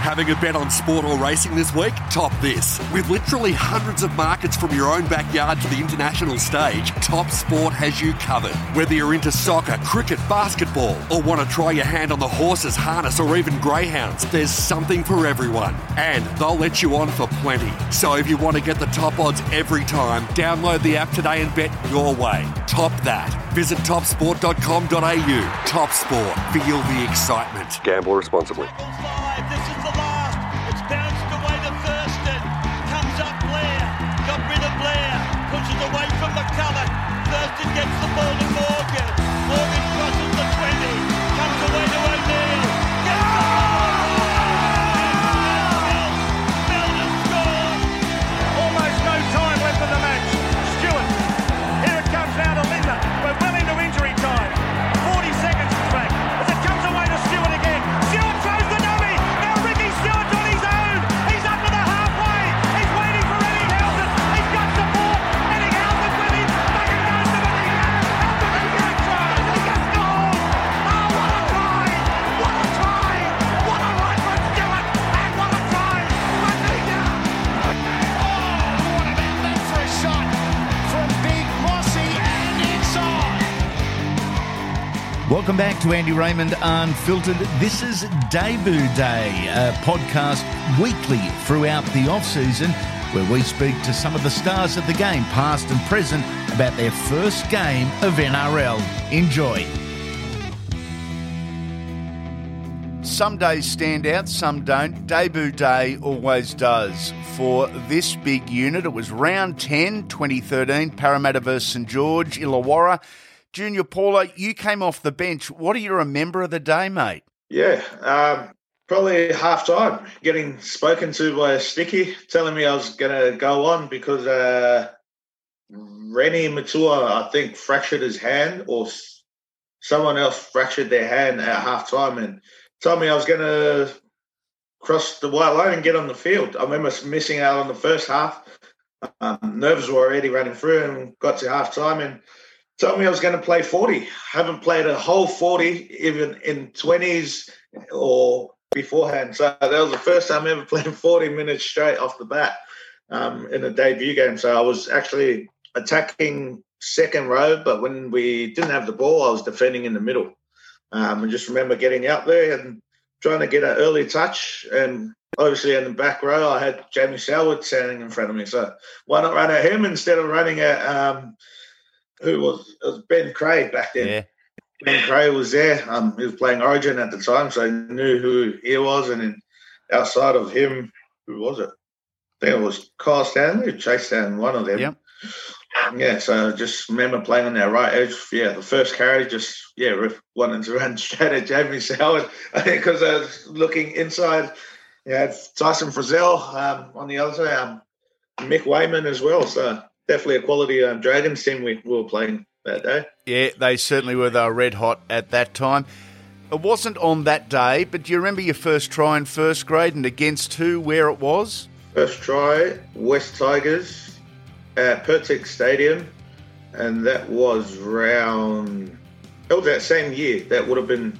Having a bet on sport or racing this week? Top this. With literally hundreds of markets from your own backyard to the international stage, Top Sport has you covered. Whether you're into soccer, cricket, basketball, or want to try your hand on the horses, harness, or even greyhounds, there's something for everyone. And they'll let you on for plenty. So if you want to get the top odds every time, download the app today and bet your way. Top that. Visit topsport.com.au. Top Sport. Feel the excitement. Gamble responsibly. Welcome back to Andy Raymond Unfiltered. This is Debut Day, a podcast weekly throughout the off season where we speak to some of the stars of the game, past and present, about their first game of NRL. Enjoy. Some days stand out, some don't. Debut day always does. For this big unit, it was round 10, 2013, Parramatta versus St George, Illawarra. Junior Paulo, you came off the bench. What do you remember of the day, mate? Yeah, um, probably half time getting spoken to by a sticky telling me I was going to go on because uh, Reni Maitua, I think, fractured his hand or someone else fractured their hand at half time and told me I was going to cross the white line and get on the field. I remember missing out on the first half. Um, nerves were already running through and got to half time and told me I was going to play 40. Haven't played a whole 40 even in 20s or beforehand. So that was the first time I ever played 40 minutes straight off the bat um, in a debut game. So I was actually attacking second row, but when we didn't have the ball, I was defending in the middle. Um, I just remember getting out there and trying to get an early touch. And obviously in the back row, I had Jamie Soward standing in front of me. So why not run at him instead of running at um, who was, it was Ben Creagh back then. Ben Creagh was there. Um, he was playing Origin at the time, so I knew who he was. And then outside of him, who was it? I think it was Kyle Stanley, Chase Stanley, one of them. Yep. Yeah, so I just remember playing on that right edge. Yeah, the first carry, just yeah, Riff wanted to run straight at Jamie. I think because I was looking inside. Yeah, Tyson Frizell um, on the other side, um, Mick Weyman as well. So definitely a quality um, Dragons team we, we were playing that day. Yeah, they certainly were. They were red hot at that time. It wasn't on that day, but do you remember your first try in first grade and against who, where it was? First try, West Tigers at Pirtek Stadium, and that was round. That was that same year. That would have been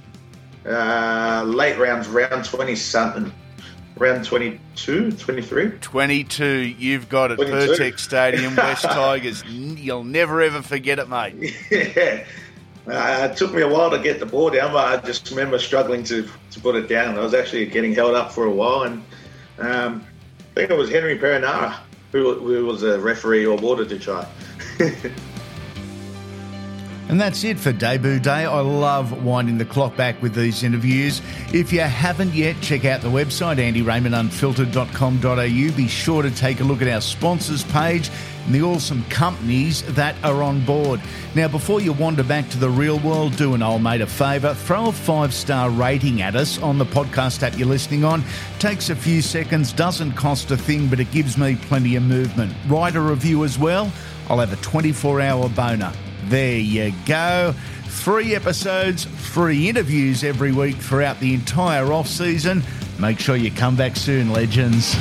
uh, late rounds, round 20 something. Round 22, 23. 22, you've got it. 22. Pirtek Stadium, West Tigers. You'll never ever forget it, mate. yeah. Uh, it took me a while to get the ball down, but I just remember struggling to, to put it down. I was actually getting held up for a while, and um, I think it was Henry Perenara who, who was a referee or awarded the try. And that's it for debut day. I love winding the clock back with these interviews. If you haven't yet, check out the website, andyraymondunfiltered.com.au. Be sure to take a look at our sponsors page and the awesome companies that are on board. Now, before you wander back to the real world, do an old mate a favour. Throw a five star rating at us on the podcast app you're listening on. Takes a few seconds, doesn't cost a thing, but it gives me plenty of movement. Write a review as well. I'll have a 24 hour boner. There you go. Three episodes, three interviews every week throughout the entire off season. Make sure you come back soon, legends.